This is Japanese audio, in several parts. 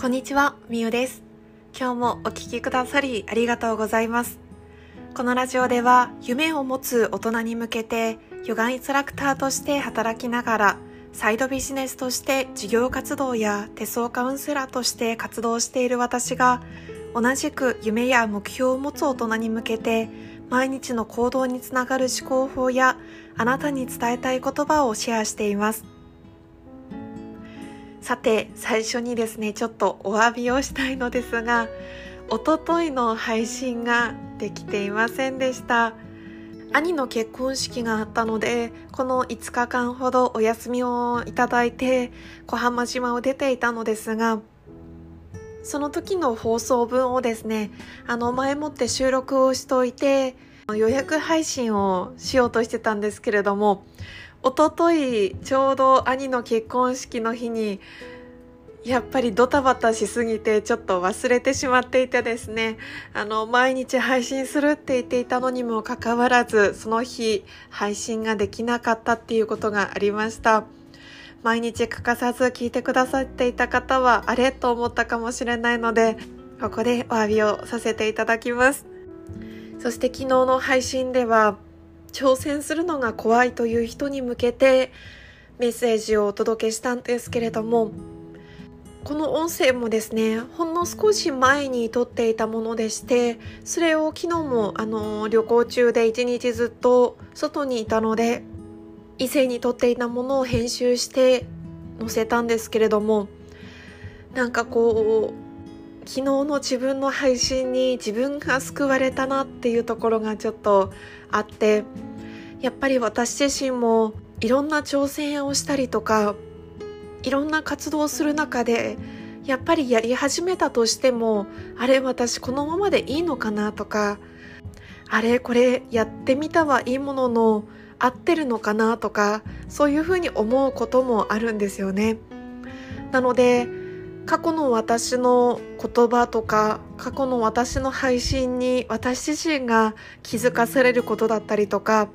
こんにちは、みゆです。今日もお聴きくださりありがとうございます。このラジオでは夢を持つ大人に向けてヨガインストラクターとして働きながらサイドビジネスとして事業活動や手相カウンセラーとして活動している私が同じく夢や目標を持つ大人に向けて毎日の行動につながる思考法やあなたに伝えたい言葉をシェアしています。さて、最初にですね、ちょっとお詫びをしたいのですが、おとといの配信ができていませんでした。兄の結婚式があったので、この5日間ほどお休みをいただいて、小浜島を出ていたのですが、その時の放送分をですね、あの前もって収録をしといて、予約配信をしようとしてたんですけれども、おとといちょうど兄の結婚式の日にやっぱりドタバタしすぎてちょっと忘れてしまっていてですね、あの、毎日配信するって言っていたのにもかかわらず、その日配信ができなかったっていうことがありました。毎日欠かさず聞いてくださっていた方は、あれと思ったかもしれないので、ここでお詫びをさせていただきます。そして昨日の配信では、挑戦するのが怖いという人に向けてメッセージをお届けしたんですけれどもこの音声もですねほんの少し前に撮っていたものでしてそれを昨日もあの旅行中で一日ずっと外にいたので以前に撮っていたものを編集して載せたんですけれどもなんかこう昨日の自分の配信に自分が救われたなっていうところがちょっとあってやっぱり私自身もいろんな挑戦をしたりとかいろんな活動をする中でやっぱりやり始めたとしてもあれ私このままでいいのかなとかあれこれやってみたはいいものの合ってるのかなとかそういうふうに思うこともあるんですよね。なので過去の私の言葉とか過去の私の配信に私自身が気づかされることだったりとか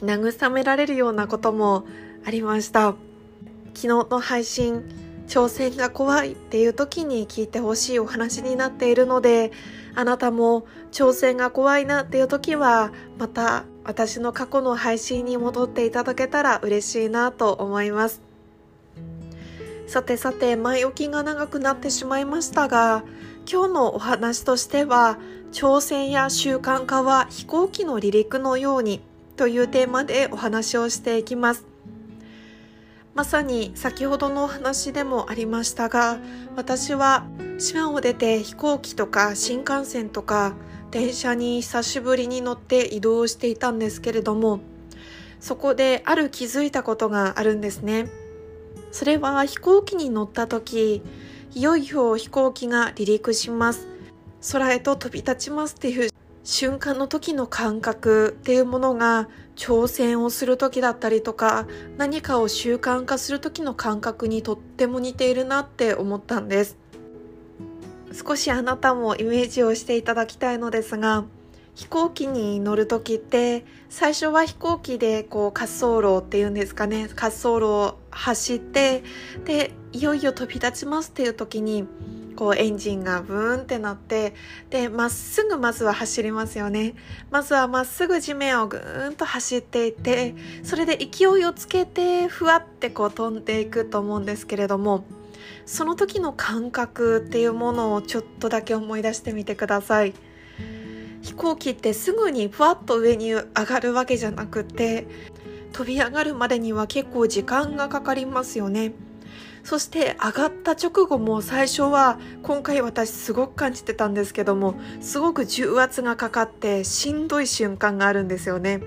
慰められるようなこともありました。昨日の配信挑戦が怖いっていう時に聞いてほしいお話になっているのであなたも挑戦が怖いなっていう時はまた私の過去の配信に戻っていただけたら嬉しいなと思います。さてさて前置きが長くなってしまいましたが今日のお話としては挑戦や習慣化は飛行機の離陸のようにというテーマでお話をしていきます。まさに先ほどのお話でもありましたが私は島を出て飛行機とか新幹線とか電車に久しぶりに乗って移動していたんですけれどもそこである気づいたことがあるんですね。それは飛行機に乗った時いよいよ飛行機が離陸します。空へと飛び立ちますっていう瞬間の時の感覚っていうものが挑戦をする時だったりとか何かを習慣化する時の感覚にとっても似ているなって思ったんです。少しあなたもイメージをしていただきたいのですが飛行機に乗る時って最初は飛行機でこう滑走路っていうんですかね滑走路を走ってでいよいよ飛び立ちますっていう時にこうエンジンがブーンってなってでまっすぐまずは走りますよねまずはまっすぐ地面をぐーんと走っていってそれで勢いをつけてふわってこう飛んでいくと思うんですけれどもその時の感覚っていうものをちょっとだけ思い出してみてください。飛行機ってすぐにふわっと上に上がるわけじゃなくて飛び上がるまでには結構時間がかかりますよね。そして上がった直後も最初は今回私すごく感じてたんですけどもすごく重圧がかかってしんどい瞬間があるんですよね。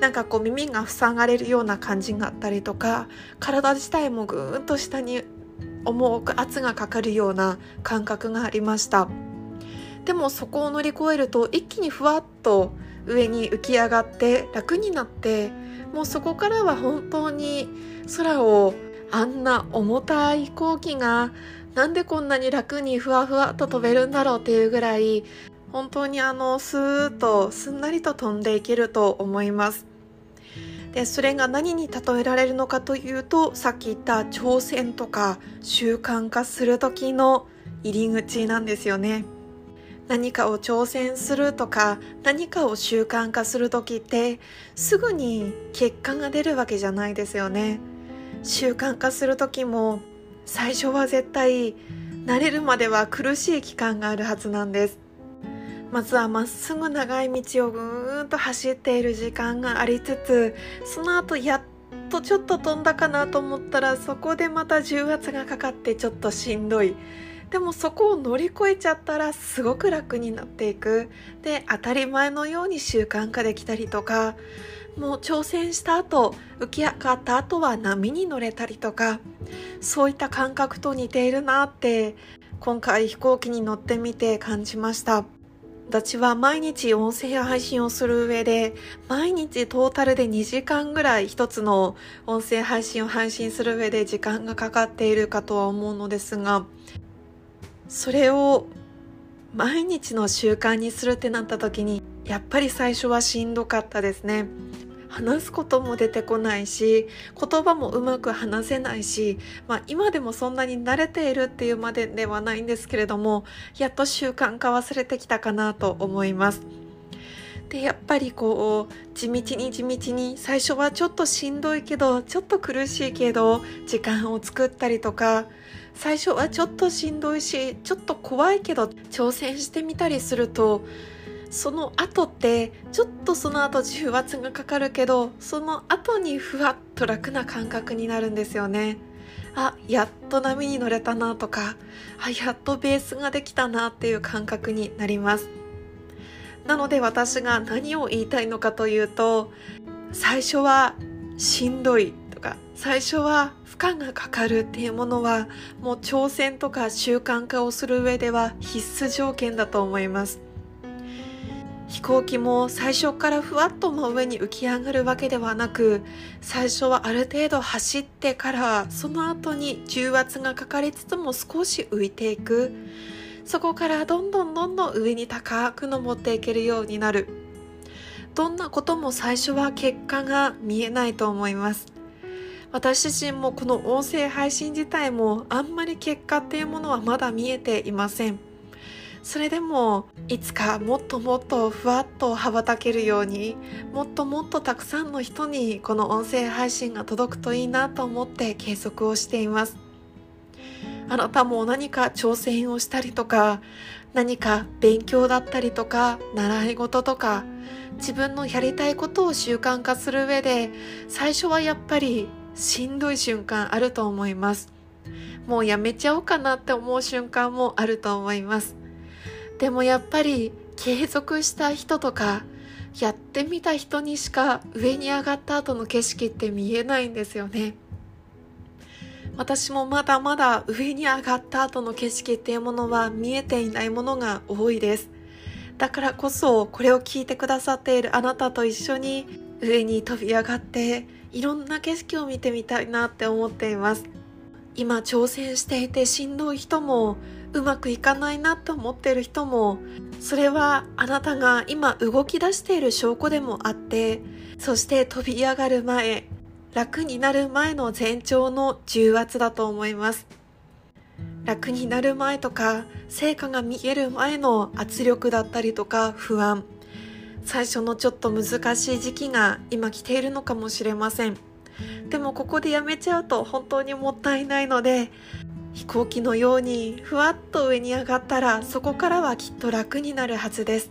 なんかこう耳が塞がれるような感じがあったりとか体自体もぐーんと下に重く圧がかかるような感覚がありました。でもそこを乗り越えると一気にふわっと上に浮き上がって楽になってもうそこからは本当に空をあんな重たい飛行機がなんでこんなに楽にふわふわっと飛べるんだろうっていうぐらい本当にあのスーッとすんなりと飛んでいけると思います。でそれが何に例えられるのかというとさっき言った挑戦とか習慣化する時の入り口なんですよね。何かを挑戦するとか何かを習慣化する時ってすぐに結果が出るわけじゃないですよね。習慣化する時も最初は絶対慣れるまでは苦しい期間があるはずなんです。まずはまっすぐ長い道をぐーんと走っている時間がありつつその後やっとちょっと飛んだかなと思ったらそこでまた重圧がかかってちょっとしんどい。でもそこを乗り越えちゃったらすごく楽になっていく。で当たり前のように習慣化できたりとかもう挑戦した後浮き上がった後は波に乗れたりとかそういった感覚と似ているなって今回飛行機に乗ってみて感じました。私は毎日音声配信をする上で、毎日トータルで2時間ぐらい一つの音声配信を配信する上で時間がかかっているかとは思うのですが、それを毎日の習慣にするってなった時に、やっぱり最初はしんどかったですね。話すことも出てこないし言葉もうまく話せないし、まあ、今でもそんなに慣れているっていうまでではないんですけれどもやっと習慣化忘れてきたかなと思います。でやっぱりこう地道に地道に最初はちょっとしんどいけどちょっと苦しいけど時間を作ったりとか最初はちょっとしんどいしちょっと怖いけど挑戦してみたりするとその後ってちょっとその後重圧がかかるけどその後にふわっと楽な感覚になるんですよね。あやっと波に乗れたなとかあやっとベースができたなっていう感覚になります。なので私が何を言いたいのかというと最初はしんどいとか最初は負荷がかかるっていうものはもう挑戦とか習慣化をする上では必須条件だと思います。飛行機も最初からふわっと真上に浮き上がるわけではなく最初はある程度走ってからその後に重圧がかかりつつも少し浮いていく。そこからどんどんどんどん上に高く登っていけるようになる。どんなことも最初は結果が見えないと思います。私自身もこの音声配信自体もあんまり結果っていうものはまだ見えていません。それでもいつかもっともっとふわっと羽ばたけるようにもっともっとたくさんの人にこの音声配信が届くといいなと思って継続をしています。あなたも何か挑戦をしたりとか何か勉強だったりとか習い事とか自分のやりたいことを習慣化する上で最初はやっぱりしんどい瞬間あると思います。もうやめちゃおうかなって思う瞬間もあると思います。でもやっぱり継続した人とかやってみた人にしか上に上がった後の景色って見えないんですよね。私もまだまだ上に上がった後の景色っていうものは見えていないものが多いです。だからこそこれを聞いてくださっているあなたと一緒に上に飛び上がっていろんな景色を見てみたいなって思っています。今挑戦していてしんどい人もうまくいかないなと思っている人もそれはあなたが今動き出している証拠でもあってそして飛び上がる前楽になる前の前兆の重圧だと思います。楽になる前とか成果が見える前の圧力だったりとか不安。最初のちょっと難しい時期が今来ているのかもしれません。でもここでやめちゃうと本当にもったいないので飛行機のようにふわっと上に上がったらそこからはきっと楽になるはずです。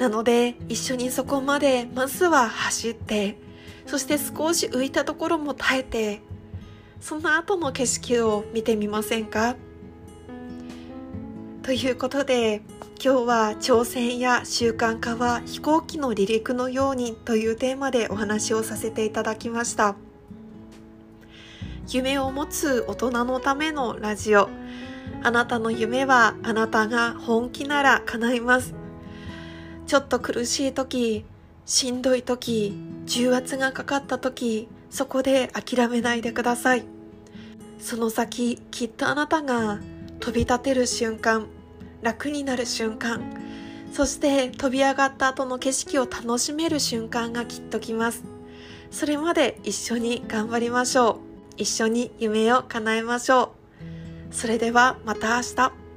なので一緒にそこまでまずは走ってそして少し浮いたところも耐えてその後の景色を見てみませんか？ということで今日は挑戦や習慣化は飛行機の離陸のようにというテーマでお話をさせていただきました。夢を持つ大人のためのラジオ。あなたの夢はあなたが本気なら叶います。ちょっと苦しい時しんどい時重圧がかかった時そこで諦めないでください。その先きっとあなたが飛び立てる瞬間楽になる瞬間そして飛び上がった後の景色を楽しめる瞬間がきっと来ます。それまで一緒に頑張りましょう。一緒に夢を叶えましょう。それではまた明日。